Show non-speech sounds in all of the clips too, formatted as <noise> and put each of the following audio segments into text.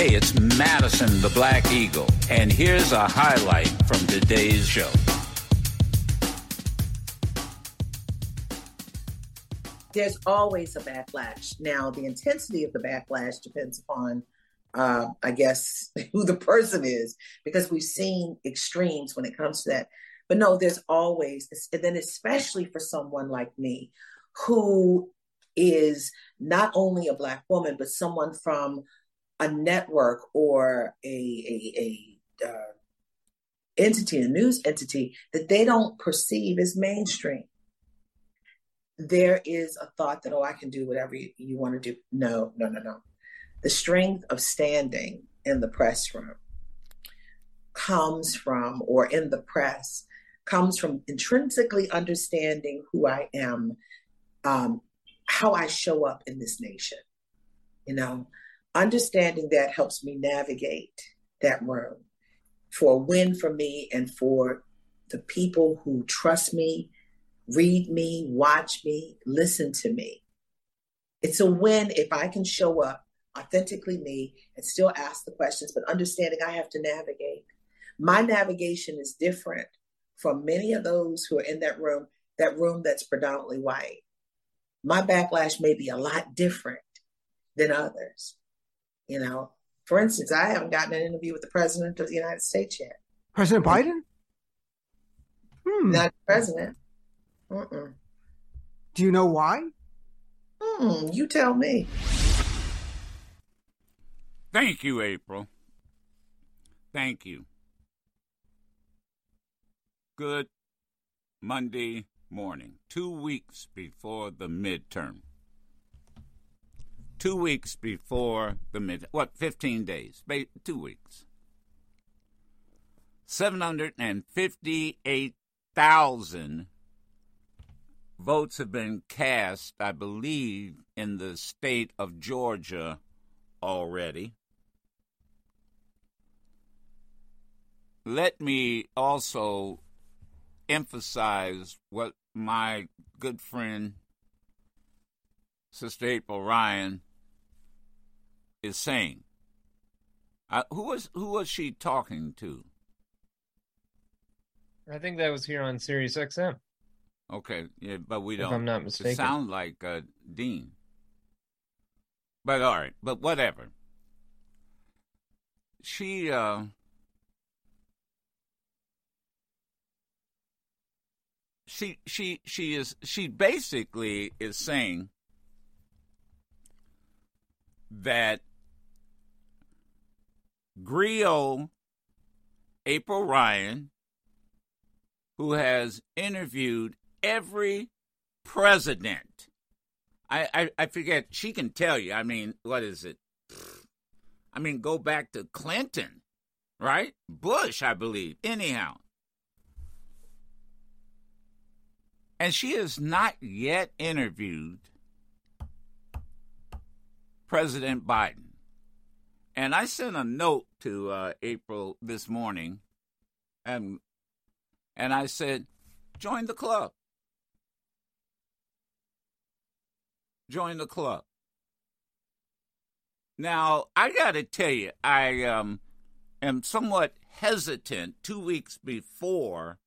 Hey, it's Madison the Black Eagle, and here's a highlight from today's show. There's always a backlash. Now, the intensity of the backlash depends upon, uh, I guess, <laughs> who the person is, because we've seen extremes when it comes to that. But no, there's always, and then especially for someone like me who is not only a Black woman, but someone from a network or a, a, a uh, entity, a news entity that they don't perceive as mainstream. There is a thought that, oh, I can do whatever you, you want to do. No, no, no, no. The strength of standing in the press room comes from, or in the press, comes from intrinsically understanding who I am, um, how I show up in this nation. You know, understanding that helps me navigate that room for a win for me and for the people who trust me, read me, watch me, listen to me. It's a win if I can show up authentically me and still ask the questions, but understanding I have to navigate. My navigation is different from many of those who are in that room, that room that's predominantly white. My backlash may be a lot different than others. You know, for instance, I haven't gotten an interview with the president of the United States yet. President Biden? Hmm. Not president. Mm-mm. Do you know why? Hmm, you tell me. Thank you, April. Thank you. Good Monday morning, two weeks before the midterm two weeks before the mid, what, 15 days, two weeks. 758,000 votes have been cast, I believe, in the state of Georgia already. Let me also emphasize what my good friend, Sister April Ryan, is saying. Uh, who was who was she talking to? I think that was here on Sirius XM. Okay, yeah, but we don't. If I'm not mistaken, sound like uh, Dean. But all right, but whatever. She uh, she she she is she basically is saying that Grio, April Ryan, who has interviewed every president. I, I, I forget, she can tell you. I mean, what is it? I mean, go back to Clinton, right? Bush, I believe. Anyhow. And she has not yet interviewed President Biden. And I sent a note to uh, April this morning, and and I said, join the club. Join the club. Now I got to tell you, I um, am somewhat hesitant. Two weeks before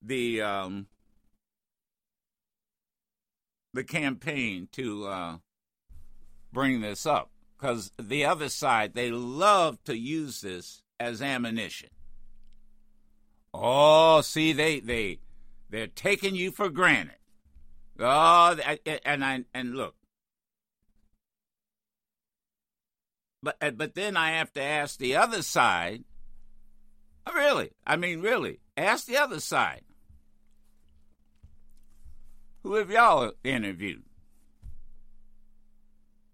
the um, the campaign to uh, bring this up because the other side, they love to use this as ammunition. Oh, see, they they they're taking you for granted. Oh, and I and look, but uh, but then I have to ask the other side. Oh, really? I mean, really? Ask the other side. Who have y'all interviewed?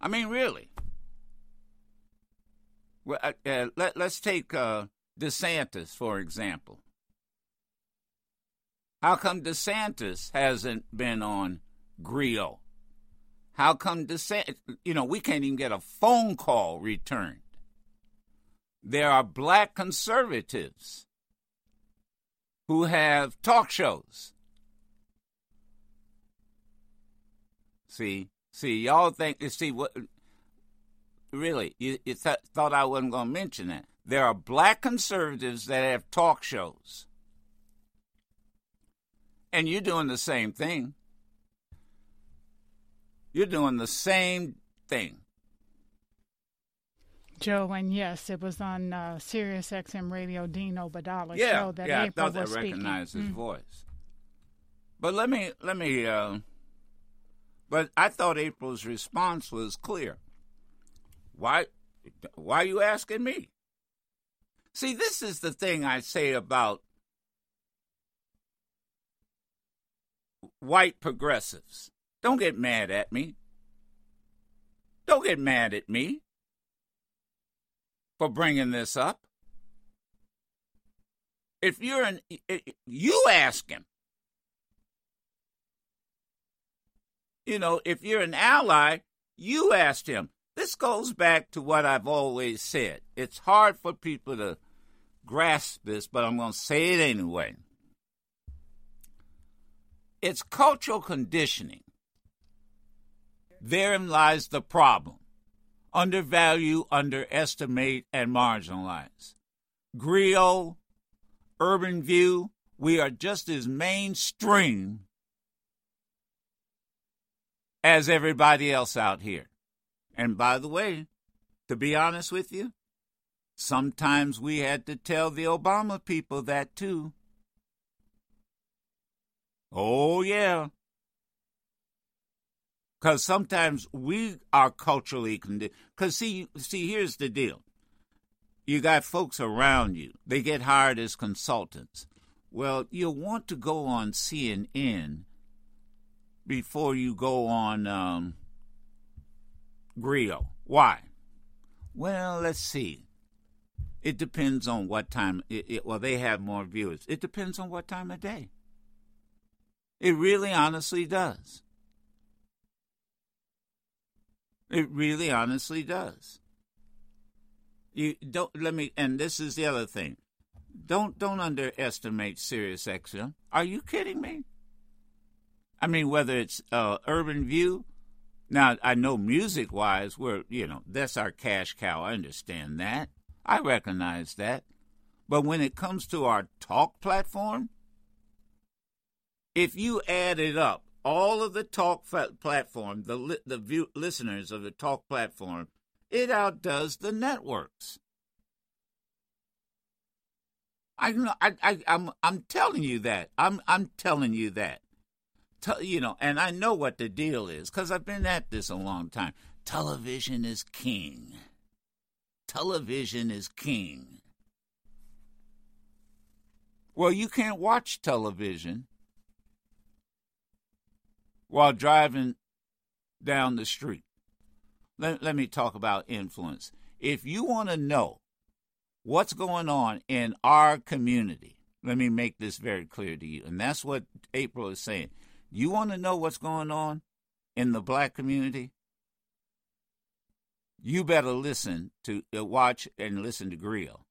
I mean, really? Uh, uh, let, let's take uh, DeSantis, for example. How come DeSantis hasn't been on Grio? How come DeSantis, you know, we can't even get a phone call returned. There are black conservatives who have talk shows. See, see, y'all think, see, what really, you, you th- thought I wasn't going to mention that. There are black conservatives that have talk shows. And you're doing the same thing. You're doing the same thing. Joe, and yes, it was on uh, Sirius XM Radio Dean Obeidallah yeah, show that yeah, April I thought was I speaking. recognized his Mm. voice. But let me let me. Uh, but I thought April's response was clear. Why? Why are you asking me? See, this is the thing I say about white progressives. Don't get mad at me. Don't get mad at me for bringing this up. If you're an, you ask him. You know, if you're an ally, you asked him. This goes back to what I've always said. It's hard for people to grasp this, but I'm going to say it anyway. It's cultural conditioning. Therein lies the problem. Undervalue, underestimate, and marginalize. Grio, Urban View, we are just as mainstream as everybody else out here. And by the way, to be honest with you, sometimes we had to tell the Obama people that too. Oh, yeah. Because sometimes we are culturally conditioned. Because, see, see, here's the deal you got folks around you, they get hired as consultants. Well, you'll want to go on CNN before you go on um, Grio. Why? Well, let's see. It depends on what time. It, it, well, they have more viewers. It depends on what time of day. It really, honestly does. It really, honestly does. You don't let me. And this is the other thing. Don't don't underestimate Sirius XM. Are you kidding me? I mean, whether it's uh, Urban View. Now I know music wise, we're you know that's our cash cow. I understand that. I recognize that. But when it comes to our talk platform, if you add it up all of the talk platform, the li- the view- listeners of the talk platform, it outdoes the networks. I know. I, I I'm I'm telling you that. I'm I'm telling you that. You know, and I know what the deal is because I've been at this a long time. Television is king. Television is king. Well, you can't watch television while driving down the street. Let, let me talk about influence. If you want to know what's going on in our community, let me make this very clear to you. And that's what April is saying. You want to know what's going on in the black community? You better listen to uh, watch and listen to Grio.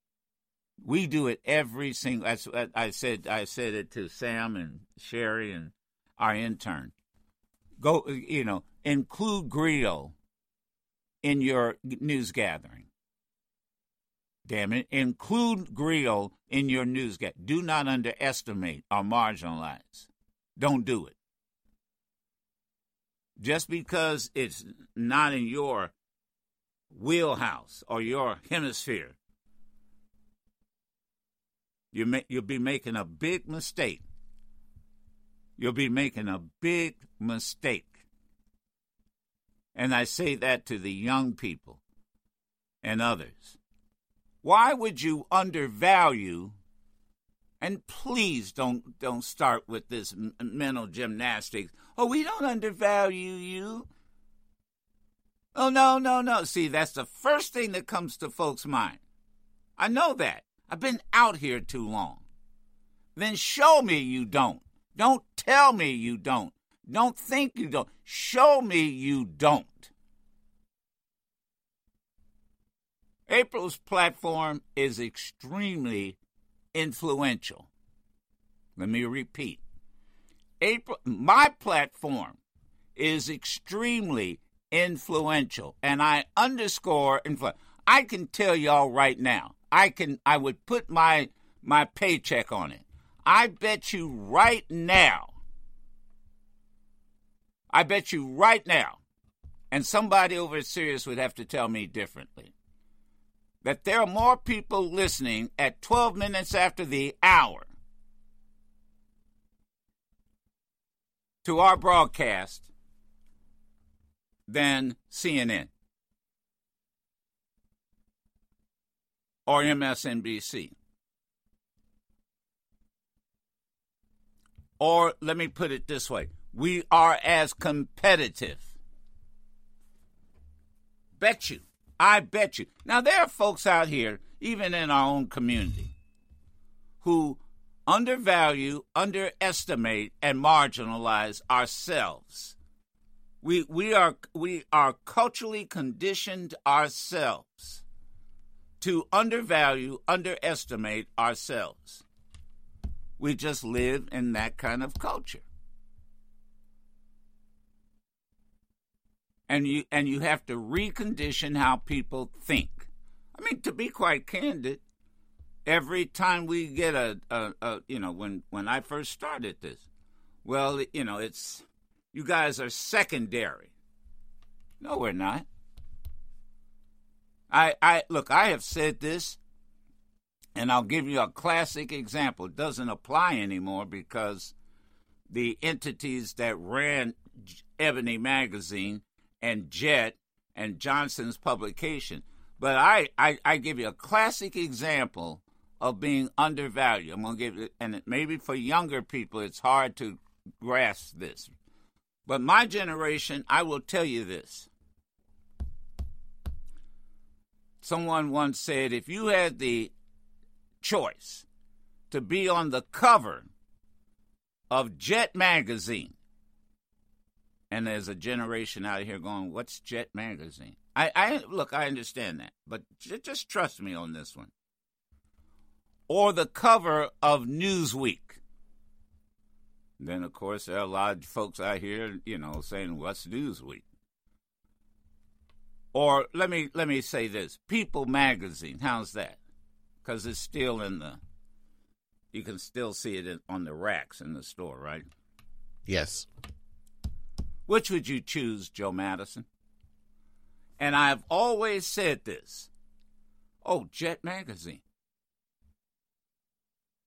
We do it every single. As I said, I said it to Sam and Sherry and our intern. Go, you know, include Grio in your news gathering. Damn it, include Grio in your news gathering. Do not underestimate or marginalize. Don't do it. Just because it's not in your wheelhouse or your hemisphere you ma- you'll be making a big mistake. You'll be making a big mistake. And I say that to the young people and others. Why would you undervalue? And please don't don't start with this mental gymnastics. Oh, we don't undervalue you. Oh no, no, no. See, that's the first thing that comes to folks' mind. I know that. I've been out here too long. Then show me you don't. Don't tell me you don't. Don't think you don't. Show me you don't. April's platform is extremely influential. Let me repeat. April my platform is extremely influential, and I underscore influ. I can tell y'all right now. I can. I would put my my paycheck on it. I bet you right now. I bet you right now, and somebody over at Sirius would have to tell me differently. That there are more people listening at 12 minutes after the hour to our broadcast than CNN or MSNBC. Or let me put it this way we are as competitive. Bet you. I bet you. Now, there are folks out here, even in our own community, who undervalue, underestimate, and marginalize ourselves. We, we, are, we are culturally conditioned ourselves to undervalue, underestimate ourselves. We just live in that kind of culture. And you and you have to recondition how people think. I mean, to be quite candid, every time we get a, a, a you know, when when I first started this, well, you know, it's you guys are secondary. No, we're not. I, I look, I have said this and I'll give you a classic example. It doesn't apply anymore because the entities that ran Ebony Magazine and Jet and Johnson's publication. But I, I, I give you a classic example of being undervalued. I'm going to give it, and maybe for younger people, it's hard to grasp this. But my generation, I will tell you this. Someone once said if you had the choice to be on the cover of Jet Magazine. And there's a generation out here going, "What's Jet Magazine?" I, I look, I understand that, but just trust me on this one. Or the cover of Newsweek. Then, of course, there are a lot of folks out here, you know, saying, "What's Newsweek?" Or let me let me say this: People Magazine. How's that? because it's still in the. You can still see it on the racks in the store, right? Yes. Which would you choose, Joe Madison? And I've always said this. Oh, Jet Magazine.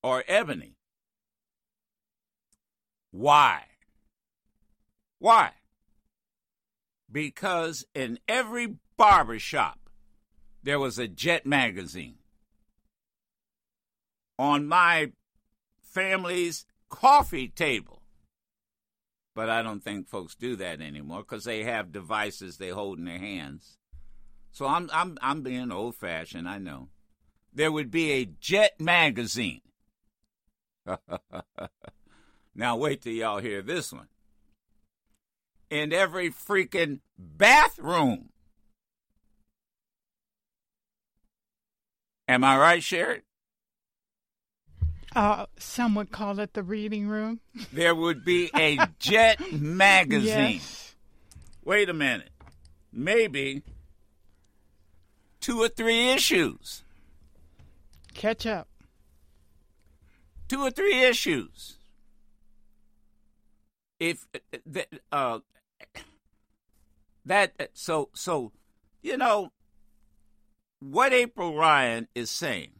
Or Ebony. Why? Why? Because in every barber shop there was a Jet Magazine on my family's coffee table. But I don't think folks do that anymore because they have devices they hold in their hands. So I'm I'm I'm being old fashioned, I know. There would be a jet magazine. <laughs> now wait till y'all hear this one. In every freaking bathroom. Am I right, Sherry? Uh, some would call it the reading room. <laughs> There would be a Jet magazine. Yes. Wait a minute. Maybe two or three issues. Catch up. Two or three issues. If uh, that so so you know what April Ryan is saying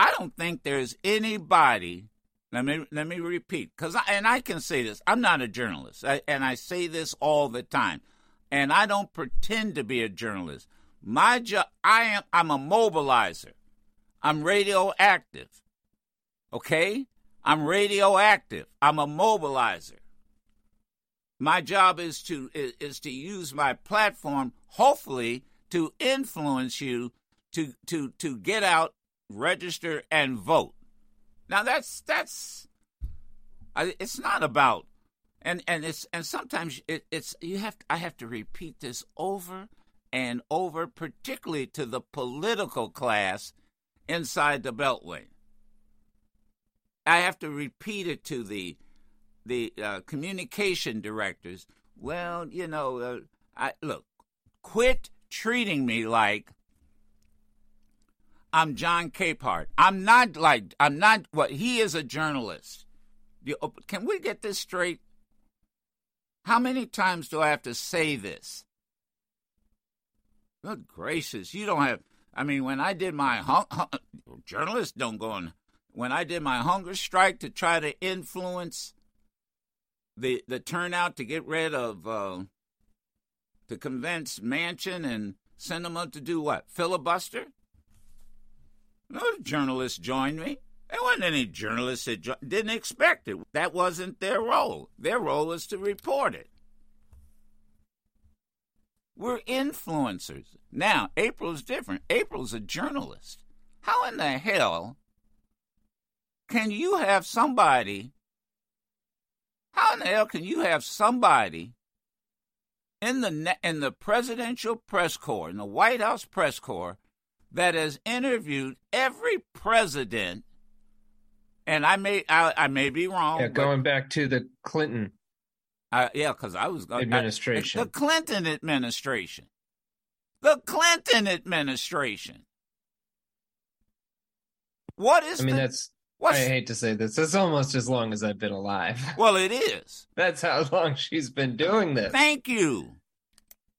I don't think there's anybody. Let me let me repeat, because and I can say this. I'm not a journalist, I, and I say this all the time, and I don't pretend to be a journalist. My job, I am. I'm a mobilizer. I'm radioactive. Okay, I'm radioactive. I'm a mobilizer. My job is to is, is to use my platform, hopefully, to influence you to to to get out register and vote. Now that's that's it's not about and and it's and sometimes it, it's you have to, I have to repeat this over and over, particularly to the political class inside the Beltway. I have to repeat it to the the uh, communication directors. Well, you know, uh, I look, quit treating me like I'm John Capehart. I'm not like I'm not what he is a journalist. You, can we get this straight? How many times do I have to say this? Good gracious, you don't have. I mean, when I did my journalists don't go on. When I did my hunger strike to try to influence the the turnout to get rid of uh, to convince Manchin and Sinema to do what filibuster. No journalists joined me. There wasn't any journalists that jo- didn't expect it. That wasn't their role. Their role was to report it. We're influencers. Now, April's different. April's a journalist. How in the hell can you have somebody? How in the hell can you have somebody in the in the presidential press corps, in the White House press corps, that has interviewed every president? And I may I, I may be wrong. Yeah, going back to the Clinton uh, yeah, because I was going administration, I, the Clinton administration, the Clinton administration. What is? I mean, the, that's. I hate to say this. It's almost as long as I've been alive. <laughs> Well, it is. that's how long she's been doing this. Thank you,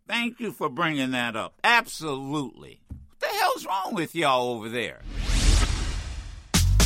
thank you for bringing that up. Absolutely. What the hell's wrong with y'all over there?